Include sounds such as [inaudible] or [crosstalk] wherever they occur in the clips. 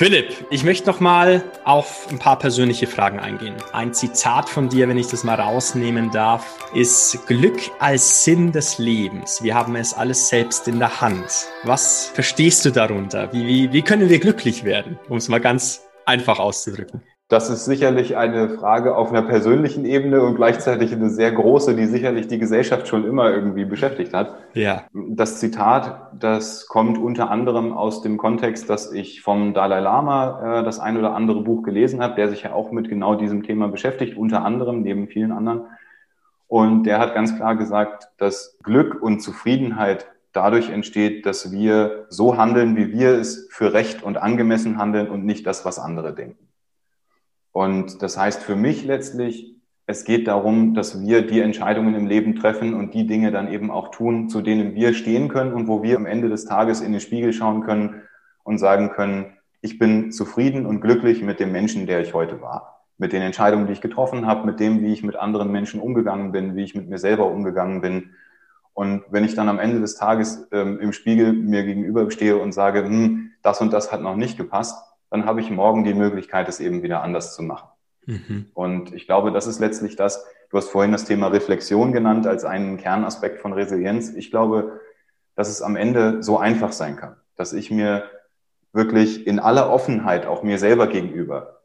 Philipp, ich möchte noch mal auf ein paar persönliche Fragen eingehen. Ein Zitat von dir, wenn ich das mal rausnehmen darf, ist Glück als Sinn des Lebens. Wir haben es alles selbst in der Hand. Was verstehst du darunter? Wie, wie, wie können wir glücklich werden, um es mal ganz einfach auszudrücken? Das ist sicherlich eine Frage auf einer persönlichen Ebene und gleichzeitig eine sehr große, die sicherlich die Gesellschaft schon immer irgendwie beschäftigt hat. Ja. Das Zitat, das kommt unter anderem aus dem Kontext, dass ich vom Dalai Lama äh, das ein oder andere Buch gelesen habe, der sich ja auch mit genau diesem Thema beschäftigt, unter anderem neben vielen anderen. Und der hat ganz klar gesagt, dass Glück und Zufriedenheit dadurch entsteht, dass wir so handeln, wie wir es für recht und angemessen handeln und nicht das, was andere denken. Und das heißt für mich letztlich, es geht darum, dass wir die Entscheidungen im Leben treffen und die Dinge dann eben auch tun, zu denen wir stehen können und wo wir am Ende des Tages in den Spiegel schauen können und sagen können, ich bin zufrieden und glücklich mit dem Menschen, der ich heute war. Mit den Entscheidungen, die ich getroffen habe, mit dem, wie ich mit anderen Menschen umgegangen bin, wie ich mit mir selber umgegangen bin. Und wenn ich dann am Ende des Tages ähm, im Spiegel mir gegenüber stehe und sage, hm, das und das hat noch nicht gepasst, dann habe ich morgen die Möglichkeit, es eben wieder anders zu machen. Mhm. Und ich glaube, das ist letztlich das, du hast vorhin das Thema Reflexion genannt als einen Kernaspekt von Resilienz. Ich glaube, dass es am Ende so einfach sein kann, dass ich mir wirklich in aller Offenheit, auch mir selber gegenüber,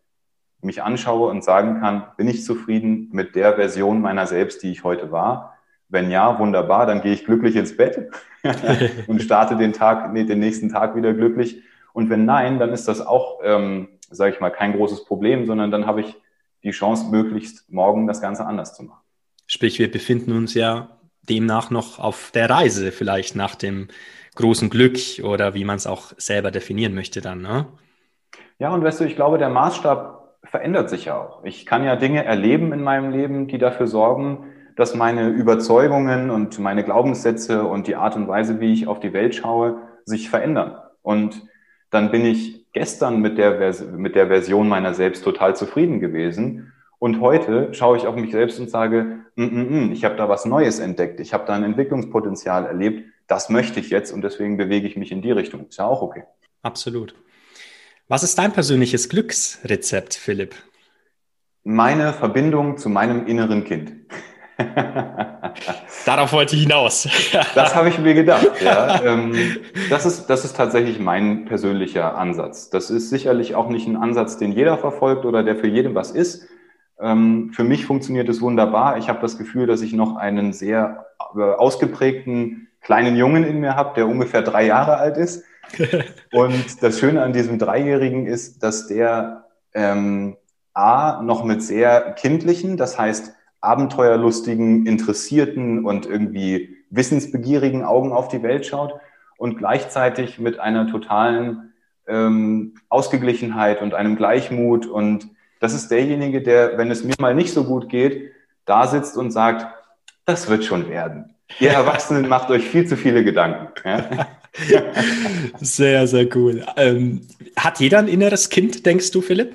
mich anschaue und sagen kann, bin ich zufrieden mit der Version meiner selbst, die ich heute war? Wenn ja, wunderbar, dann gehe ich glücklich ins Bett [laughs] [laughs] und starte den Tag, nee, den nächsten Tag wieder glücklich. Und wenn nein, dann ist das auch, ähm, sage ich mal, kein großes Problem, sondern dann habe ich die Chance, möglichst morgen das Ganze anders zu machen. Sprich, wir befinden uns ja demnach noch auf der Reise, vielleicht nach dem großen Glück oder wie man es auch selber definieren möchte dann, ne? Ja, und weißt du, ich glaube, der Maßstab verändert sich ja auch. Ich kann ja Dinge erleben in meinem Leben, die dafür sorgen, dass meine Überzeugungen und meine Glaubenssätze und die Art und Weise, wie ich auf die Welt schaue, sich verändern. Und dann bin ich gestern mit der, mit der Version meiner selbst total zufrieden gewesen. Und heute schaue ich auf mich selbst und sage, mm, mm, mm, ich habe da was Neues entdeckt, ich habe da ein Entwicklungspotenzial erlebt, das möchte ich jetzt und deswegen bewege ich mich in die Richtung. Ist ja auch okay. Absolut. Was ist dein persönliches Glücksrezept, Philipp? Meine Verbindung zu meinem inneren Kind. [laughs] Darauf wollte ich hinaus. [laughs] das habe ich mir gedacht. Ja. Ähm, das, ist, das ist tatsächlich mein persönlicher Ansatz. Das ist sicherlich auch nicht ein Ansatz, den jeder verfolgt oder der für jeden was ist. Ähm, für mich funktioniert es wunderbar. Ich habe das Gefühl, dass ich noch einen sehr äh, ausgeprägten kleinen Jungen in mir habe, der ungefähr drei Jahre alt ist. [laughs] Und das Schöne an diesem Dreijährigen ist, dass der ähm, A noch mit sehr kindlichen, das heißt abenteuerlustigen, interessierten und irgendwie wissensbegierigen Augen auf die Welt schaut und gleichzeitig mit einer totalen ähm, Ausgeglichenheit und einem Gleichmut. Und das ist derjenige, der, wenn es mir mal nicht so gut geht, da sitzt und sagt, das wird schon werden. Ihr Erwachsenen macht euch viel zu viele Gedanken. [laughs] Sehr, sehr cool. Ähm, hat jeder ein inneres Kind, denkst du, Philipp?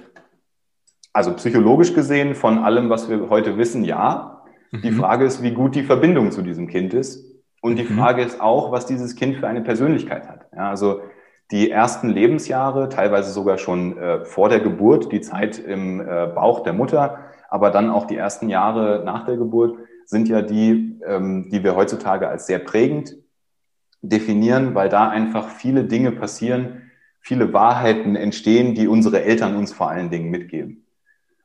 Also psychologisch gesehen, von allem, was wir heute wissen, ja. Mhm. Die Frage ist, wie gut die Verbindung zu diesem Kind ist. Und die mhm. Frage ist auch, was dieses Kind für eine Persönlichkeit hat. Ja, also die ersten Lebensjahre, teilweise sogar schon äh, vor der Geburt, die Zeit im äh, Bauch der Mutter, aber dann auch die ersten Jahre nach der Geburt, sind ja die, ähm, die wir heutzutage als sehr prägend definieren, weil da einfach viele Dinge passieren, viele Wahrheiten entstehen, die unsere Eltern uns vor allen Dingen mitgeben.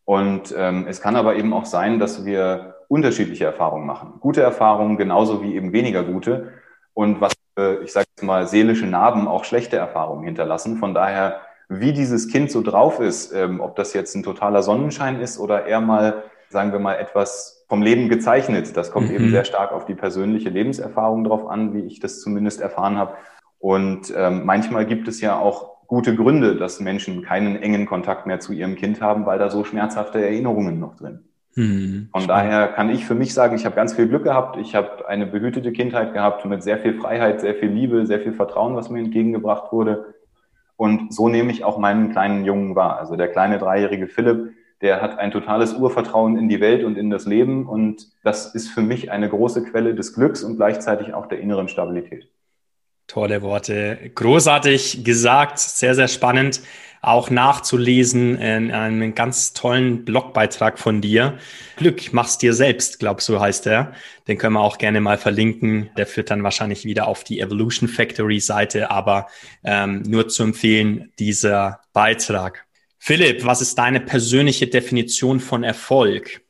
Und ähm, es kann aber eben auch sein, dass wir unterschiedliche Erfahrungen machen. Gute Erfahrungen genauso wie eben weniger gute. Und was, äh, ich sage jetzt mal, seelische Narben auch schlechte Erfahrungen hinterlassen. Von daher, wie dieses Kind so drauf ist, ähm, ob das jetzt ein totaler Sonnenschein ist oder eher mal, sagen wir mal, etwas vom Leben gezeichnet, das kommt mhm. eben sehr stark auf die persönliche Lebenserfahrung drauf an, wie ich das zumindest erfahren habe. Und ähm, manchmal gibt es ja auch gute Gründe, dass Menschen keinen engen Kontakt mehr zu ihrem Kind haben, weil da so schmerzhafte Erinnerungen noch drin. Hm, Von daher kann ich für mich sagen, ich habe ganz viel Glück gehabt. Ich habe eine behütete Kindheit gehabt mit sehr viel Freiheit, sehr viel Liebe, sehr viel Vertrauen, was mir entgegengebracht wurde. Und so nehme ich auch meinen kleinen Jungen wahr. Also der kleine dreijährige Philipp, der hat ein totales Urvertrauen in die Welt und in das Leben. Und das ist für mich eine große Quelle des Glücks und gleichzeitig auch der inneren Stabilität. Tolle Worte. Großartig gesagt, sehr, sehr spannend auch nachzulesen in einem ganz tollen Blogbeitrag von dir. Glück machst dir selbst, glaub so heißt er. Den können wir auch gerne mal verlinken. Der führt dann wahrscheinlich wieder auf die Evolution Factory Seite, aber ähm, nur zu empfehlen, dieser Beitrag. Philipp, was ist deine persönliche Definition von Erfolg?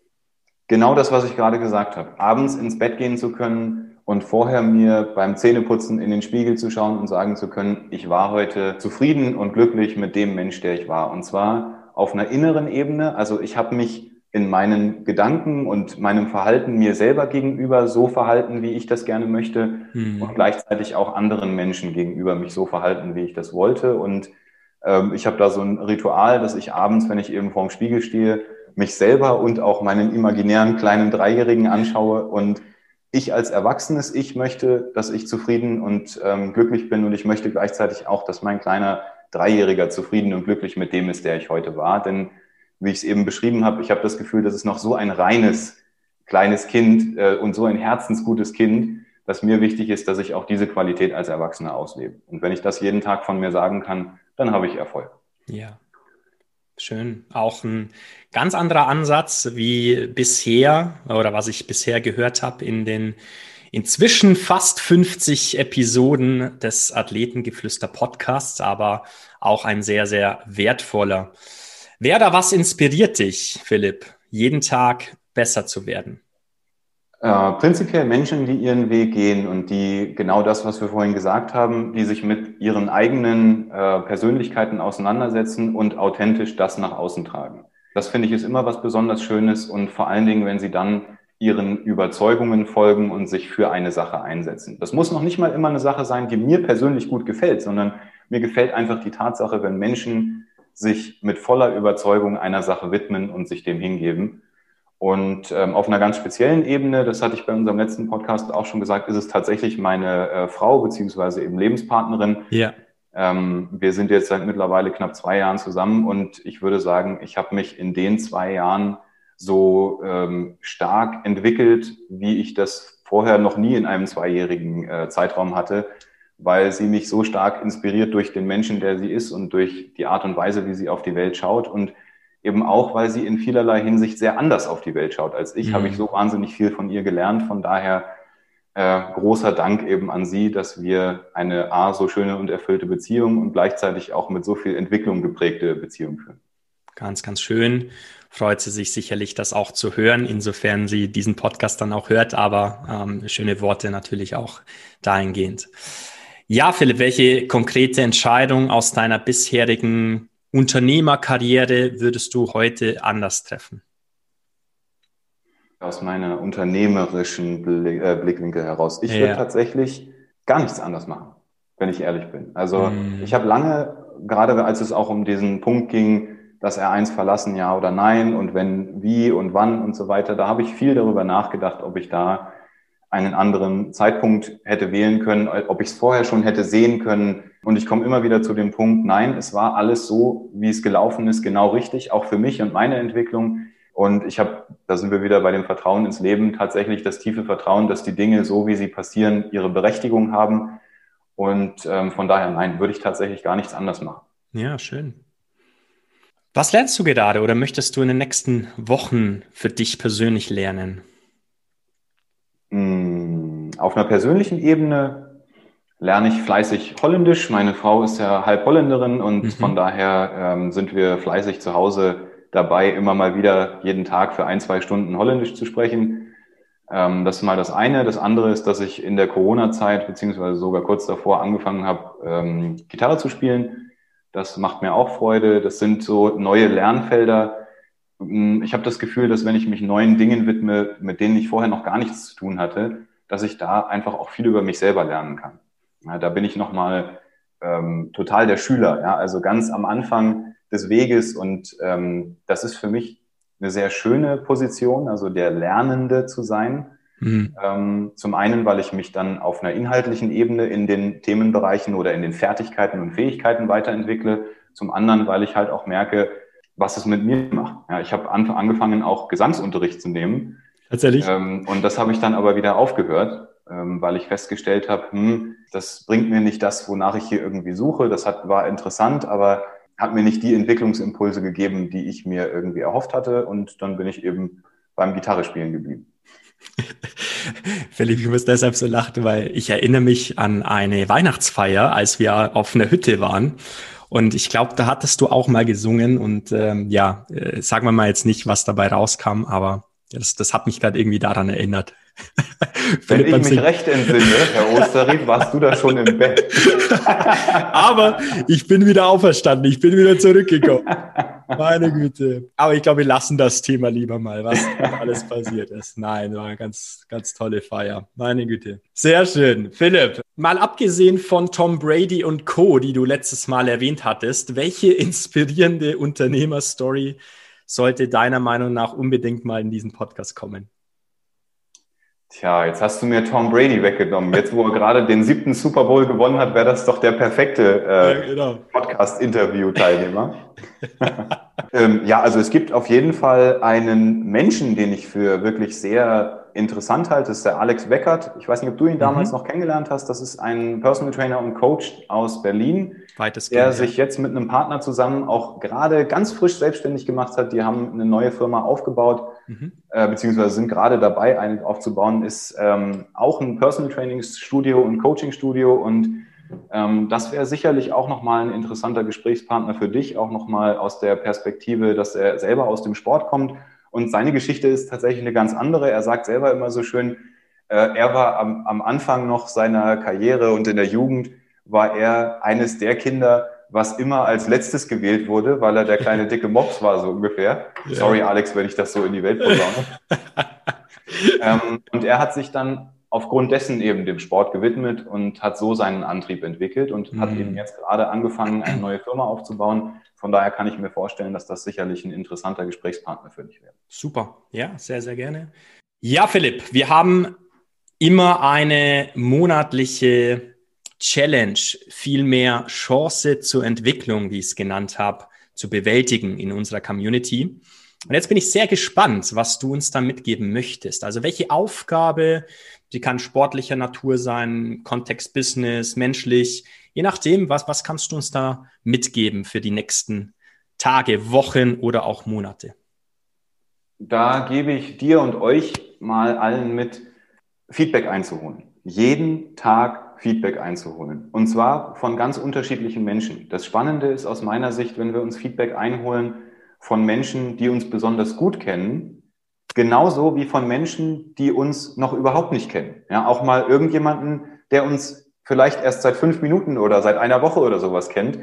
Genau das, was ich gerade gesagt habe. Abends ins Bett gehen zu können, und vorher mir beim Zähneputzen in den Spiegel zu schauen und sagen zu können, ich war heute zufrieden und glücklich mit dem Mensch, der ich war. Und zwar auf einer inneren Ebene. Also ich habe mich in meinen Gedanken und meinem Verhalten mir selber gegenüber so verhalten, wie ich das gerne möchte hm. und gleichzeitig auch anderen Menschen gegenüber mich so verhalten, wie ich das wollte. Und ähm, ich habe da so ein Ritual, dass ich abends, wenn ich eben vorm Spiegel stehe, mich selber und auch meinen imaginären kleinen Dreijährigen anschaue und ich als erwachsenes Ich möchte, dass ich zufrieden und ähm, glücklich bin und ich möchte gleichzeitig auch, dass mein kleiner Dreijähriger zufrieden und glücklich mit dem ist, der ich heute war. Denn wie ich es eben beschrieben habe, ich habe das Gefühl, das ist noch so ein reines kleines Kind äh, und so ein herzensgutes Kind, dass mir wichtig ist, dass ich auch diese Qualität als Erwachsener auslebe. Und wenn ich das jeden Tag von mir sagen kann, dann habe ich Erfolg. Ja, Schön. Auch ein ganz anderer Ansatz wie bisher oder was ich bisher gehört habe in den inzwischen fast 50 Episoden des Athletengeflüster Podcasts, aber auch ein sehr, sehr wertvoller. Wer da was inspiriert dich, Philipp, jeden Tag besser zu werden? Äh, prinzipiell Menschen, die ihren Weg gehen und die genau das, was wir vorhin gesagt haben, die sich mit ihren eigenen äh, Persönlichkeiten auseinandersetzen und authentisch das nach außen tragen. Das finde ich ist immer was besonders Schönes und vor allen Dingen, wenn sie dann ihren Überzeugungen folgen und sich für eine Sache einsetzen. Das muss noch nicht mal immer eine Sache sein, die mir persönlich gut gefällt, sondern mir gefällt einfach die Tatsache, wenn Menschen sich mit voller Überzeugung einer Sache widmen und sich dem hingeben. Und ähm, auf einer ganz speziellen Ebene, das hatte ich bei unserem letzten Podcast auch schon gesagt, ist es tatsächlich meine äh, Frau beziehungsweise eben Lebenspartnerin. Ja. Ähm, wir sind jetzt seit mittlerweile knapp zwei Jahren zusammen und ich würde sagen, ich habe mich in den zwei Jahren so ähm, stark entwickelt, wie ich das vorher noch nie in einem zweijährigen äh, Zeitraum hatte, weil sie mich so stark inspiriert durch den Menschen, der sie ist und durch die Art und Weise, wie sie auf die Welt schaut und eben auch, weil sie in vielerlei Hinsicht sehr anders auf die Welt schaut als ich, mhm. habe ich so wahnsinnig viel von ihr gelernt. Von daher äh, großer Dank eben an Sie, dass wir eine A, so schöne und erfüllte Beziehung und gleichzeitig auch mit so viel Entwicklung geprägte Beziehung führen. Ganz, ganz schön. Freut sie sich sicherlich, das auch zu hören, insofern sie diesen Podcast dann auch hört, aber ähm, schöne Worte natürlich auch dahingehend. Ja, Philipp, welche konkrete Entscheidung aus deiner bisherigen Unternehmerkarriere würdest du heute anders treffen? Aus meiner unternehmerischen äh, Blickwinkel heraus. Ich ja. würde tatsächlich gar nichts anders machen, wenn ich ehrlich bin. Also mm. ich habe lange, gerade als es auch um diesen Punkt ging, dass er eins verlassen, ja oder nein, und wenn, wie und wann und so weiter, da habe ich viel darüber nachgedacht, ob ich da einen anderen Zeitpunkt hätte wählen können, ob ich es vorher schon hätte sehen können. Und ich komme immer wieder zu dem Punkt, nein, es war alles so, wie es gelaufen ist, genau richtig, auch für mich und meine Entwicklung. Und ich habe, da sind wir wieder bei dem Vertrauen ins Leben, tatsächlich das tiefe Vertrauen, dass die Dinge so, wie sie passieren, ihre Berechtigung haben. Und ähm, von daher, nein, würde ich tatsächlich gar nichts anders machen. Ja, schön. Was lernst du gerade oder möchtest du in den nächsten Wochen für dich persönlich lernen? Hm, auf einer persönlichen Ebene lerne ich fleißig Holländisch. Meine Frau ist ja halb Holländerin und mhm. von daher ähm, sind wir fleißig zu Hause dabei, immer mal wieder jeden Tag für ein, zwei Stunden Holländisch zu sprechen. Ähm, das ist mal das eine. Das andere ist, dass ich in der Corona-Zeit beziehungsweise sogar kurz davor angefangen habe, ähm, Gitarre zu spielen. Das macht mir auch Freude. Das sind so neue Lernfelder, hm, ich habe das Gefühl, dass wenn ich mich neuen Dingen widme, mit denen ich vorher noch gar nichts zu tun hatte, dass ich da einfach auch viel über mich selber lernen kann. Ja, da bin ich nochmal ähm, total der Schüler, ja, also ganz am Anfang des Weges und ähm, das ist für mich eine sehr schöne Position, also der Lernende zu sein. Mhm. Ähm, zum einen, weil ich mich dann auf einer inhaltlichen Ebene in den Themenbereichen oder in den Fertigkeiten und Fähigkeiten weiterentwickle. Zum anderen, weil ich halt auch merke, was es mit mir macht. Ja, ich habe angefangen, auch Gesangsunterricht zu nehmen. Tatsächlich. Ähm, und das habe ich dann aber wieder aufgehört, ähm, weil ich festgestellt habe, hm, das bringt mir nicht das, wonach ich hier irgendwie suche. Das hat, war interessant, aber hat mir nicht die Entwicklungsimpulse gegeben, die ich mir irgendwie erhofft hatte. Und dann bin ich eben beim Gitarrespielen geblieben. [laughs] Philipp, ich muss deshalb so lachen, weil ich erinnere mich an eine Weihnachtsfeier, als wir auf einer Hütte waren. Und ich glaube, da hattest du auch mal gesungen und ähm, ja, äh, sagen wir mal jetzt nicht, was dabei rauskam, aber das, das hat mich gerade irgendwie daran erinnert. [laughs] Wenn ich mich recht entsinne, Herr Osterried, warst du da schon im Bett. [laughs] Aber ich bin wieder auferstanden, ich bin wieder zurückgekommen. Meine Güte. Aber ich glaube, wir lassen das Thema lieber mal, was alles passiert ist. Nein, war eine ganz, ganz tolle Feier. Meine Güte. Sehr schön. Philipp, mal abgesehen von Tom Brady und Co., die du letztes Mal erwähnt hattest, welche inspirierende Unternehmerstory sollte deiner Meinung nach unbedingt mal in diesen Podcast kommen? Tja, jetzt hast du mir Tom Brady weggenommen. Jetzt, wo er gerade den siebten Super Bowl gewonnen hat, wäre das doch der perfekte äh, ja, genau. Podcast-Interview-Teilnehmer. [laughs] ähm, ja, also es gibt auf jeden Fall einen Menschen, den ich für wirklich sehr interessant halte. Das ist der Alex Weckert. Ich weiß nicht, ob du ihn damals mhm. noch kennengelernt hast. Das ist ein Personal Trainer und Coach aus Berlin, Weites der sich jetzt mit einem Partner zusammen auch gerade ganz frisch selbstständig gemacht hat. Die haben eine neue Firma aufgebaut, mhm. äh, beziehungsweise sind gerade dabei, eine aufzubauen. Ist ähm, auch ein Personal Training Studio und Coaching Studio und ähm, das wäre sicherlich auch nochmal ein interessanter Gesprächspartner für dich, auch nochmal aus der Perspektive, dass er selber aus dem Sport kommt. Und seine Geschichte ist tatsächlich eine ganz andere. Er sagt selber immer so schön, äh, er war am, am Anfang noch seiner Karriere und in der Jugend war er eines der Kinder, was immer als letztes gewählt wurde, weil er der kleine [laughs] dicke Mops war, so ungefähr. Ja. Sorry, Alex, wenn ich das so in die Welt posaune. [laughs] ähm, und er hat sich dann aufgrund dessen eben dem Sport gewidmet und hat so seinen Antrieb entwickelt und mhm. hat eben jetzt gerade angefangen, eine neue Firma aufzubauen. Von daher kann ich mir vorstellen, dass das sicherlich ein interessanter Gesprächspartner für dich wäre. Super, ja, sehr, sehr gerne. Ja, Philipp, wir haben immer eine monatliche Challenge, vielmehr Chance zur Entwicklung, wie ich es genannt habe, zu bewältigen in unserer Community. Und jetzt bin ich sehr gespannt, was du uns da mitgeben möchtest. Also welche Aufgabe, Sie kann sportlicher Natur sein, Kontext Business, menschlich, je nachdem, was, was kannst du uns da mitgeben für die nächsten Tage, Wochen oder auch Monate? Da gebe ich dir und euch mal allen mit, Feedback einzuholen. Jeden Tag Feedback einzuholen. Und zwar von ganz unterschiedlichen Menschen. Das Spannende ist aus meiner Sicht, wenn wir uns Feedback einholen von Menschen, die uns besonders gut kennen, genauso wie von Menschen, die uns noch überhaupt nicht kennen. Ja, auch mal irgendjemanden, der uns vielleicht erst seit fünf Minuten oder seit einer Woche oder sowas kennt.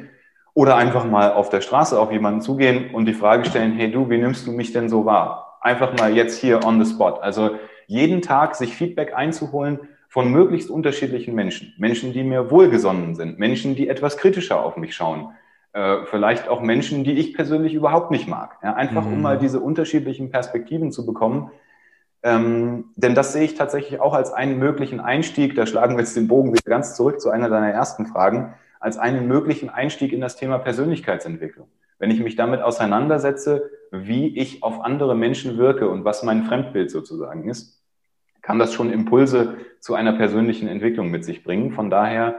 Oder einfach mal auf der Straße auf jemanden zugehen und die Frage stellen, hey du, wie nimmst du mich denn so wahr? Einfach mal jetzt hier on the spot. Also jeden Tag sich Feedback einzuholen von möglichst unterschiedlichen Menschen. Menschen, die mir wohlgesonnen sind, Menschen, die etwas kritischer auf mich schauen, äh, vielleicht auch Menschen, die ich persönlich überhaupt nicht mag. Ja, einfach mhm. um mal diese unterschiedlichen Perspektiven zu bekommen. Ähm, denn das sehe ich tatsächlich auch als einen möglichen Einstieg, da schlagen wir jetzt den Bogen wieder ganz zurück zu einer deiner ersten Fragen, als einen möglichen Einstieg in das Thema Persönlichkeitsentwicklung. Wenn ich mich damit auseinandersetze, wie ich auf andere Menschen wirke und was mein Fremdbild sozusagen ist, kann das schon Impulse zu einer persönlichen Entwicklung mit sich bringen. Von daher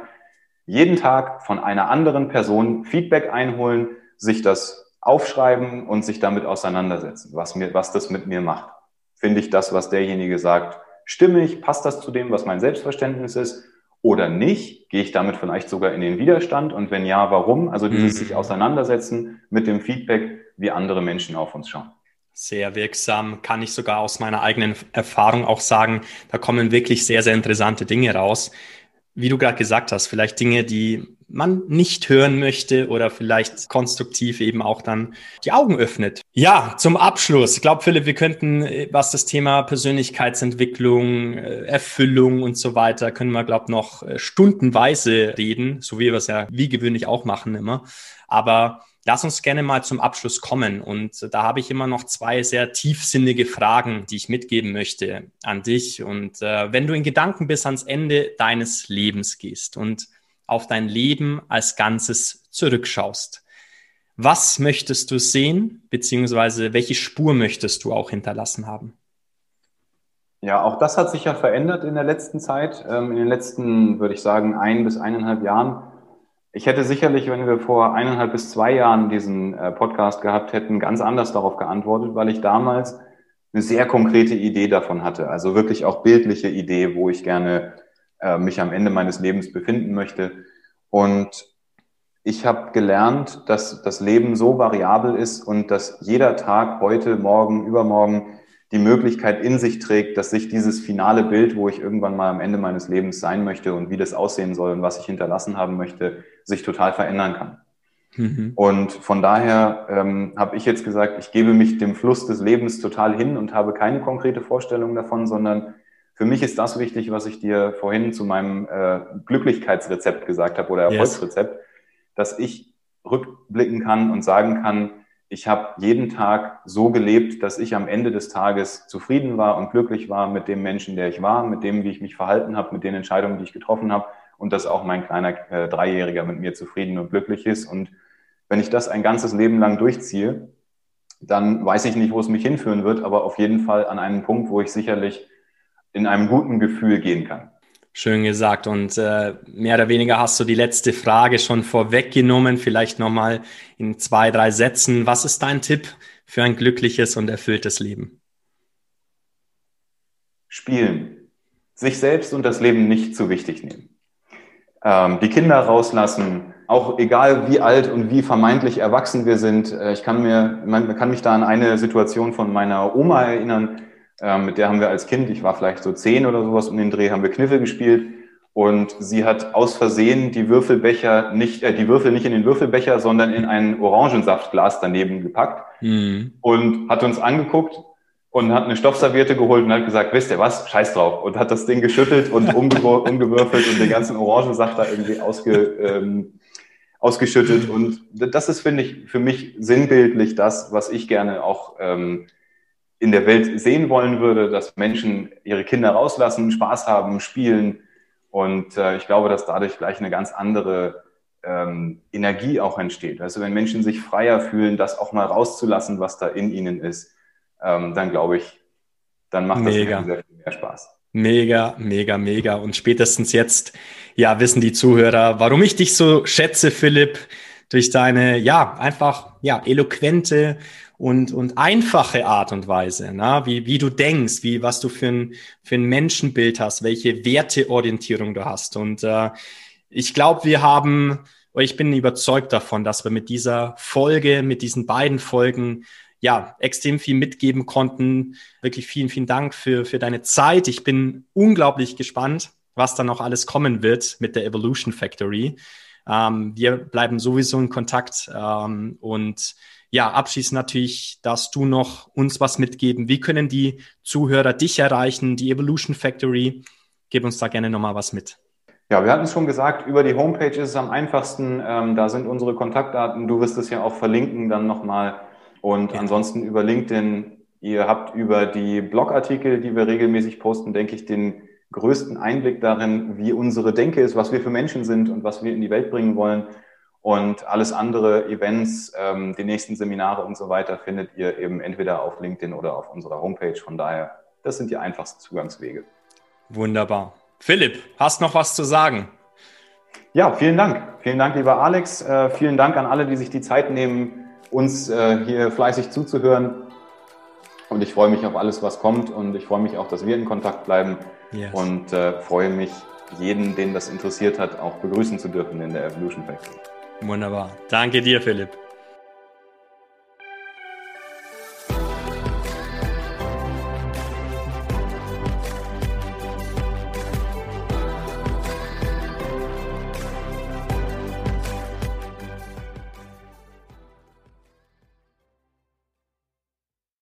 jeden Tag von einer anderen Person Feedback einholen, sich das aufschreiben und sich damit auseinandersetzen, was, mir, was das mit mir macht. Finde ich das, was derjenige sagt, stimmig? Passt das zu dem, was mein Selbstverständnis ist? Oder nicht? Gehe ich damit vielleicht sogar in den Widerstand? Und wenn ja, warum? Also dieses mhm. sich auseinandersetzen mit dem Feedback, wie andere Menschen auf uns schauen. Sehr wirksam, kann ich sogar aus meiner eigenen Erfahrung auch sagen. Da kommen wirklich sehr, sehr interessante Dinge raus wie du gerade gesagt hast, vielleicht Dinge, die man nicht hören möchte oder vielleicht konstruktiv eben auch dann die Augen öffnet. Ja, zum Abschluss. Ich glaube, Philipp, wir könnten, äh, was das Thema Persönlichkeitsentwicklung, äh, Erfüllung und so weiter, können wir, glaube noch äh, stundenweise reden, so wie wir es ja wie gewöhnlich auch machen immer. Aber Lass uns gerne mal zum Abschluss kommen. Und da habe ich immer noch zwei sehr tiefsinnige Fragen, die ich mitgeben möchte an dich. Und äh, wenn du in Gedanken bis ans Ende deines Lebens gehst und auf dein Leben als Ganzes zurückschaust, was möchtest du sehen, beziehungsweise welche Spur möchtest du auch hinterlassen haben? Ja, auch das hat sich ja verändert in der letzten Zeit, ähm, in den letzten, würde ich sagen, ein bis eineinhalb Jahren. Ich hätte sicherlich, wenn wir vor eineinhalb bis zwei Jahren diesen äh, Podcast gehabt hätten, ganz anders darauf geantwortet, weil ich damals eine sehr konkrete Idee davon hatte. Also wirklich auch bildliche Idee, wo ich gerne äh, mich am Ende meines Lebens befinden möchte. Und ich habe gelernt, dass das Leben so variabel ist und dass jeder Tag, heute, morgen, übermorgen, die Möglichkeit in sich trägt, dass sich dieses finale Bild, wo ich irgendwann mal am Ende meines Lebens sein möchte und wie das aussehen soll und was ich hinterlassen haben möchte, sich total verändern kann. Mhm. Und von daher ähm, habe ich jetzt gesagt, ich gebe mich dem Fluss des Lebens total hin und habe keine konkrete Vorstellung davon, sondern für mich ist das wichtig, was ich dir vorhin zu meinem äh, Glücklichkeitsrezept gesagt habe oder Erfolgsrezept, yes. dass ich rückblicken kann und sagen kann, ich habe jeden Tag so gelebt, dass ich am Ende des Tages zufrieden war und glücklich war mit dem Menschen, der ich war, mit dem, wie ich mich verhalten habe, mit den Entscheidungen, die ich getroffen habe und dass auch mein kleiner äh, Dreijähriger mit mir zufrieden und glücklich ist. Und wenn ich das ein ganzes Leben lang durchziehe, dann weiß ich nicht, wo es mich hinführen wird, aber auf jeden Fall an einen Punkt, wo ich sicherlich in einem guten Gefühl gehen kann. Schön gesagt. Und äh, mehr oder weniger hast du die letzte Frage schon vorweggenommen. Vielleicht nochmal in zwei, drei Sätzen. Was ist dein Tipp für ein glückliches und erfülltes Leben? Spielen. Sich selbst und das Leben nicht zu wichtig nehmen. Ähm, die Kinder rauslassen, auch egal wie alt und wie vermeintlich erwachsen wir sind. Äh, ich kann mir, man kann mich da an eine Situation von meiner Oma erinnern ähm, mit der haben wir als Kind, ich war vielleicht so zehn oder sowas um den Dreh, haben wir Kniffel gespielt. Und sie hat aus Versehen die Würfelbecher nicht, äh, die Würfel nicht in den Würfelbecher, sondern in ein Orangensaftglas daneben gepackt mhm. und hat uns angeguckt und hat eine Stoffserviette geholt und hat gesagt, wisst ihr was, scheiß drauf. Und hat das Ding geschüttelt und [laughs] umgewürfelt und den ganzen Orangensaft da irgendwie ausge, ähm, ausgeschüttet. Und das ist, finde ich, für mich sinnbildlich das, was ich gerne auch ähm, in der Welt sehen wollen würde, dass Menschen ihre Kinder rauslassen, Spaß haben, spielen. Und äh, ich glaube, dass dadurch gleich eine ganz andere ähm, Energie auch entsteht. Also wenn Menschen sich freier fühlen, das auch mal rauszulassen, was da in ihnen ist, ähm, dann glaube ich, dann macht mega. das sehr viel mehr Spaß. Mega, mega, mega. Und spätestens jetzt, ja, wissen die Zuhörer, warum ich dich so schätze, Philipp, durch deine, ja, einfach, ja, eloquente, und, und einfache Art und Weise, na? Wie, wie du denkst, wie, was du für ein, für ein Menschenbild hast, welche Werteorientierung du hast. Und äh, ich glaube, wir haben, ich bin überzeugt davon, dass wir mit dieser Folge, mit diesen beiden Folgen, ja, extrem viel mitgeben konnten. Wirklich vielen, vielen Dank für, für deine Zeit. Ich bin unglaublich gespannt, was da noch alles kommen wird mit der Evolution Factory. Ähm, wir bleiben sowieso in Kontakt ähm, und ja, abschließend natürlich, dass du noch uns was mitgeben. Wie können die Zuhörer dich erreichen, die Evolution Factory? Gib uns da gerne nochmal was mit. Ja, wir hatten es schon gesagt, über die Homepage ist es am einfachsten. Ähm, da sind unsere Kontaktdaten. Du wirst es ja auch verlinken dann nochmal. Und ja. ansonsten über LinkedIn. Ihr habt über die Blogartikel, die wir regelmäßig posten, denke ich, den größten Einblick darin, wie unsere Denke ist, was wir für Menschen sind und was wir in die Welt bringen wollen. Und alles andere, Events, ähm, die nächsten Seminare und so weiter, findet ihr eben entweder auf LinkedIn oder auf unserer Homepage. Von daher, das sind die einfachsten Zugangswege. Wunderbar. Philipp, hast noch was zu sagen? Ja, vielen Dank. Vielen Dank, lieber Alex. Äh, vielen Dank an alle, die sich die Zeit nehmen, uns äh, hier fleißig zuzuhören. Und ich freue mich auf alles, was kommt. Und ich freue mich auch, dass wir in Kontakt bleiben. Yes. Und äh, freue mich, jeden, den das interessiert hat, auch begrüßen zu dürfen in der Evolution Factory. Wunderbar. Danke dir, Philipp.